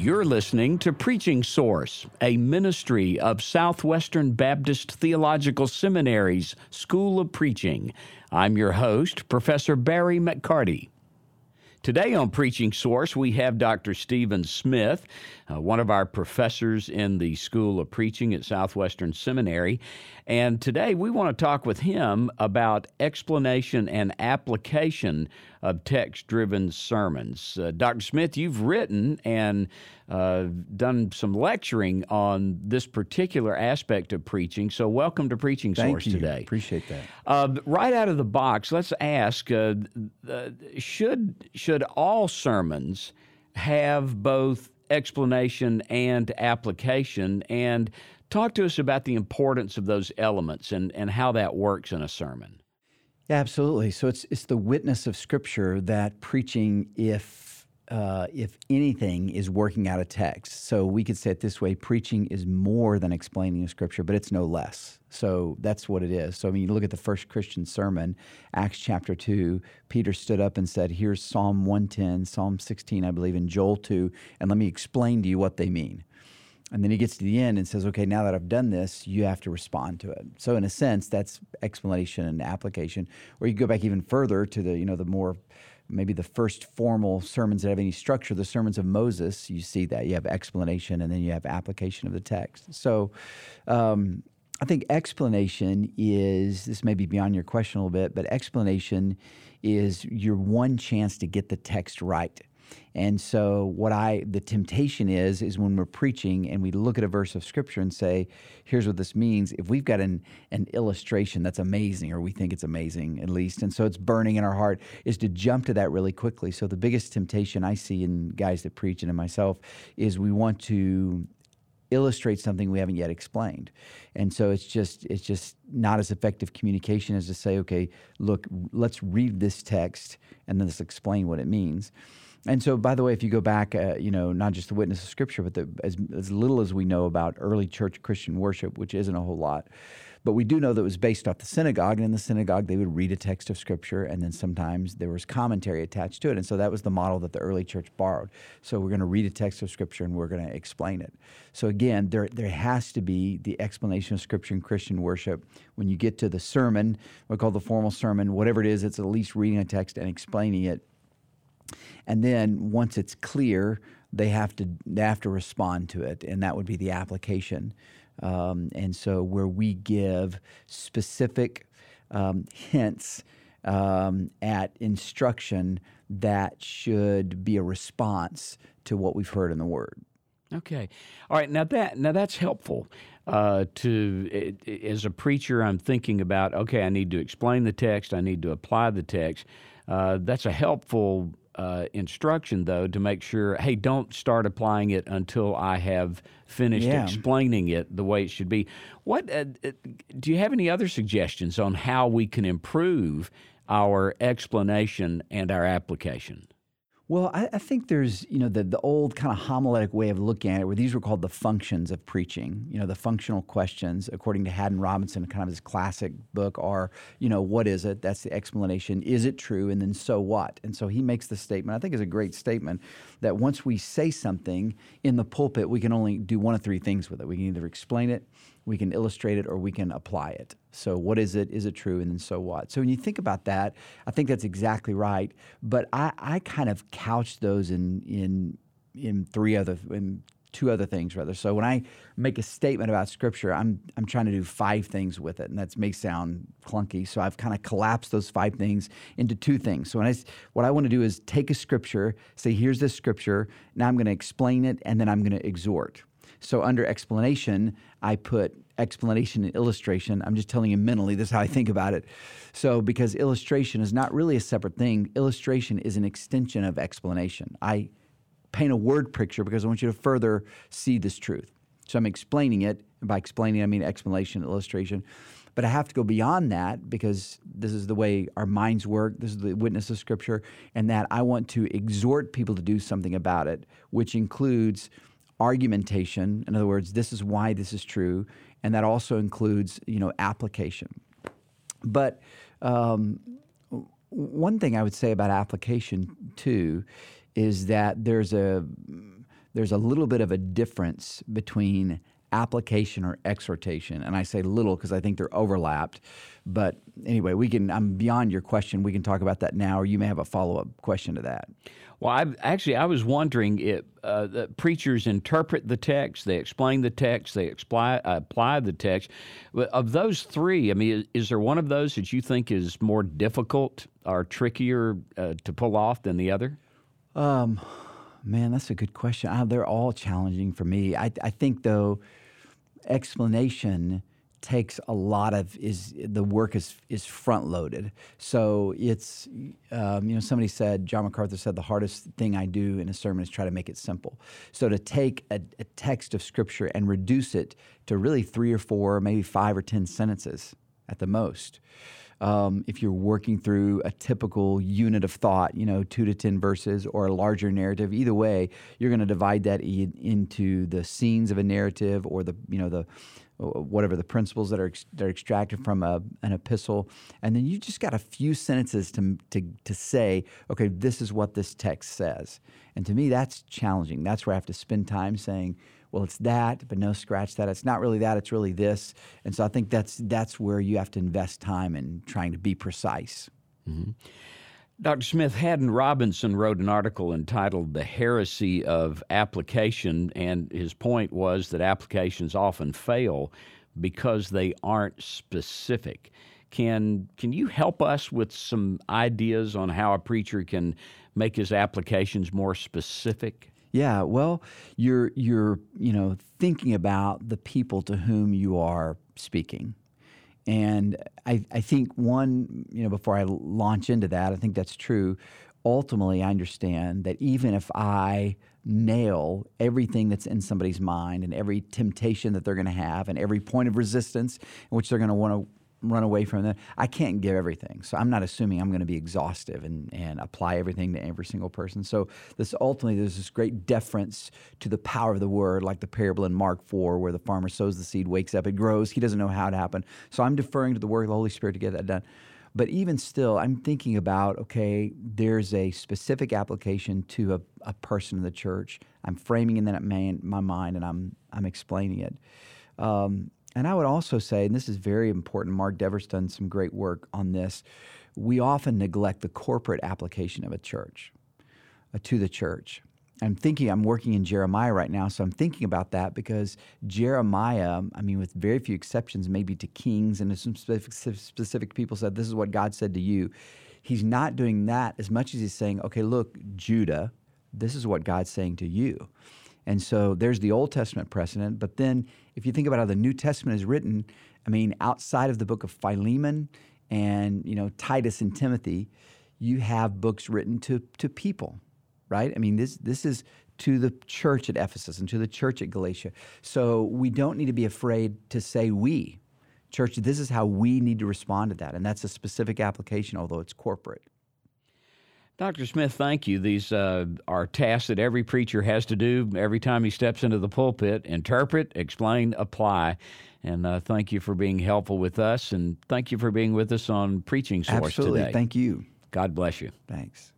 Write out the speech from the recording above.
You're listening to Preaching Source, a ministry of Southwestern Baptist Theological Seminary's School of Preaching. I'm your host, Professor Barry McCarty. Today on Preaching Source, we have Dr. Stephen Smith, uh, one of our professors in the School of Preaching at Southwestern Seminary. And today we want to talk with him about explanation and application of text driven sermons. Uh, Dr. Smith, you've written and uh, done some lecturing on this particular aspect of preaching. So, welcome to Preaching Thank Source you. today. Appreciate that. Uh, right out of the box, let's ask: uh, uh, Should should all sermons have both explanation and application? And talk to us about the importance of those elements and, and how that works in a sermon. Yeah, absolutely. So it's it's the witness of Scripture that preaching, if uh, if anything, is working out a text. So we could say it this way: preaching is more than explaining a Scripture, but it's no less. So that's what it is. So I mean, you look at the first Christian sermon, Acts chapter two. Peter stood up and said, "Here's Psalm 110, Psalm 16, I believe, and Joel 2, and let me explain to you what they mean." And then he gets to the end and says, okay, now that I've done this, you have to respond to it. So in a sense, that's explanation and application. Or you go back even further to the, you know, the more maybe the first formal sermons that have any structure, the sermons of Moses, you see that. You have explanation and then you have application of the text. So um, I think explanation is, this may be beyond your question a little bit, but explanation is your one chance to get the text right. And so what I the temptation is is when we're preaching and we look at a verse of scripture and say, here's what this means. If we've got an an illustration that's amazing or we think it's amazing at least and so it's burning in our heart is to jump to that really quickly. So the biggest temptation I see in guys that preach and in myself is we want to illustrate something we haven't yet explained. And so it's just it's just not as effective communication as to say, okay, look, let's read this text and then let's explain what it means. And so, by the way, if you go back, uh, you know, not just the witness of Scripture, but the, as, as little as we know about early church Christian worship, which isn't a whole lot, but we do know that it was based off the synagogue. And in the synagogue, they would read a text of Scripture, and then sometimes there was commentary attached to it. And so that was the model that the early church borrowed. So we're going to read a text of Scripture and we're going to explain it. So again, there, there has to be the explanation of Scripture in Christian worship. When you get to the sermon, we call the formal sermon, whatever it is, it's at least reading a text and explaining it and then once it's clear, they have to they have to respond to it, and that would be the application. Um, and so where we give specific um, hints um, at instruction that should be a response to what we've heard in the Word. Okay, all right. Now that now that's helpful. Uh, to as a preacher, I'm thinking about okay, I need to explain the text. I need to apply the text. Uh, that's a helpful uh, instruction, though, to make sure, hey, don't start applying it until I have finished yeah. explaining it the way it should be. What uh, uh, do you have any other suggestions on how we can improve our explanation and our application? Well, I, I, think there's, you know, the, the old kind of homiletic way of looking at it, where these were called the functions of preaching. You know, the functional questions, according to Haddon Robinson, kind of his classic book, are, you know, what is it? That's the explanation. Is it true? And then so what? And so he makes the statement, I think is a great statement, that once we say something in the pulpit, we can only do one of three things with it. We can either explain it, we can illustrate it, or we can apply it. So, what is it? Is it true? And then, so what? So, when you think about that, I think that's exactly right. But I, I kind of couch those in in in three other in two other things rather. So when I make a statement about scripture, I'm I'm trying to do five things with it, and that may sound clunky. So I've kind of collapsed those five things into two things. So when I what I want to do is take a scripture, say here's this scripture. Now I'm going to explain it, and then I'm going to exhort. So under explanation, I put explanation and illustration. I'm just telling you mentally, this is how I think about it. So, because illustration is not really a separate thing, illustration is an extension of explanation. I paint a word picture because I want you to further see this truth. So, I'm explaining it. And by explaining, I mean explanation, illustration. But I have to go beyond that because this is the way our minds work. This is the witness of Scripture, and that I want to exhort people to do something about it, which includes argumentation. In other words, this is why this is true, and that also includes you know application. But um, one thing I would say about application too is that there's a there's a little bit of a difference between application or exhortation. And I say little because I think they're overlapped. But anyway, we can. I'm beyond your question. We can talk about that now, or you may have a follow up question to that. Well, I actually I was wondering if uh, the preachers interpret the text, they explain the text, they apply apply the text. Of those three, I mean, is, is, there one of those that you think is more difficult or trickier uh, to pull off than the other? Um, man, that's a good question. Uh, they're all challenging for me. I, I think though, explanation takes a lot of is the work is is front loaded. So it's um, you know somebody said John MacArthur said the hardest thing I do in a sermon is try to make it simple. So to take a, a text of scripture and reduce it to really three or four, maybe five or ten sentences at the most. Um, if you're working through a typical unit of thought, you know, two to 10 verses or a larger narrative, either way, you're going to divide that into the scenes of a narrative or the, you know, the, whatever the principles that are that are extracted from a, an epistle, and then you just got a few sentences to, to to say, okay, this is what this text says. And to me, that's challenging. That's where I have to spend time saying, well, it's that, but no, scratch that. It's not really that. It's really this. And so I think that's that's where you have to invest time in trying to be precise. Mm-hmm. Dr. Smith, Haddon Robinson wrote an article entitled The Heresy of Application, and his point was that applications often fail because they aren't specific. Can, can you help us with some ideas on how a preacher can make his applications more specific? Yeah, well, you're you're you know thinking about the people to whom you are speaking. And I, I think one, you know, before I launch into that, I think that's true. Ultimately, I understand that even if I nail everything that's in somebody's mind and every temptation that they're going to have and every point of resistance in which they're going to want to run away from that. I can't give everything. So I'm not assuming I'm going to be exhaustive and, and apply everything to every single person. So this ultimately there's this great deference to the power of the word, like the parable in Mark 4 where the farmer sows the seed, wakes up, it grows. He doesn't know how it happened. So I'm deferring to the word of the Holy Spirit to get that done. But even still, I'm thinking about okay, there's a specific application to a, a person in the church. I'm framing in that man, my mind and I'm I'm explaining it. Um, and I would also say, and this is very important, Mark Dever's done some great work on this. We often neglect the corporate application of a church uh, to the church. I'm thinking, I'm working in Jeremiah right now, so I'm thinking about that because Jeremiah, I mean, with very few exceptions, maybe to kings and to some specific, specific people said, This is what God said to you. He's not doing that as much as he's saying, Okay, look, Judah, this is what God's saying to you. And so there's the Old Testament precedent. But then if you think about how the New Testament is written, I mean, outside of the book of Philemon and, you know, Titus and Timothy, you have books written to, to people, right? I mean, this, this is to the church at Ephesus and to the church at Galatia. So we don't need to be afraid to say we. Church, this is how we need to respond to that. And that's a specific application, although it's corporate. Dr. Smith, thank you. These uh, are tasks that every preacher has to do every time he steps into the pulpit interpret, explain, apply. And uh, thank you for being helpful with us. And thank you for being with us on Preaching Source Absolutely. today. Thank you. God bless you. Thanks.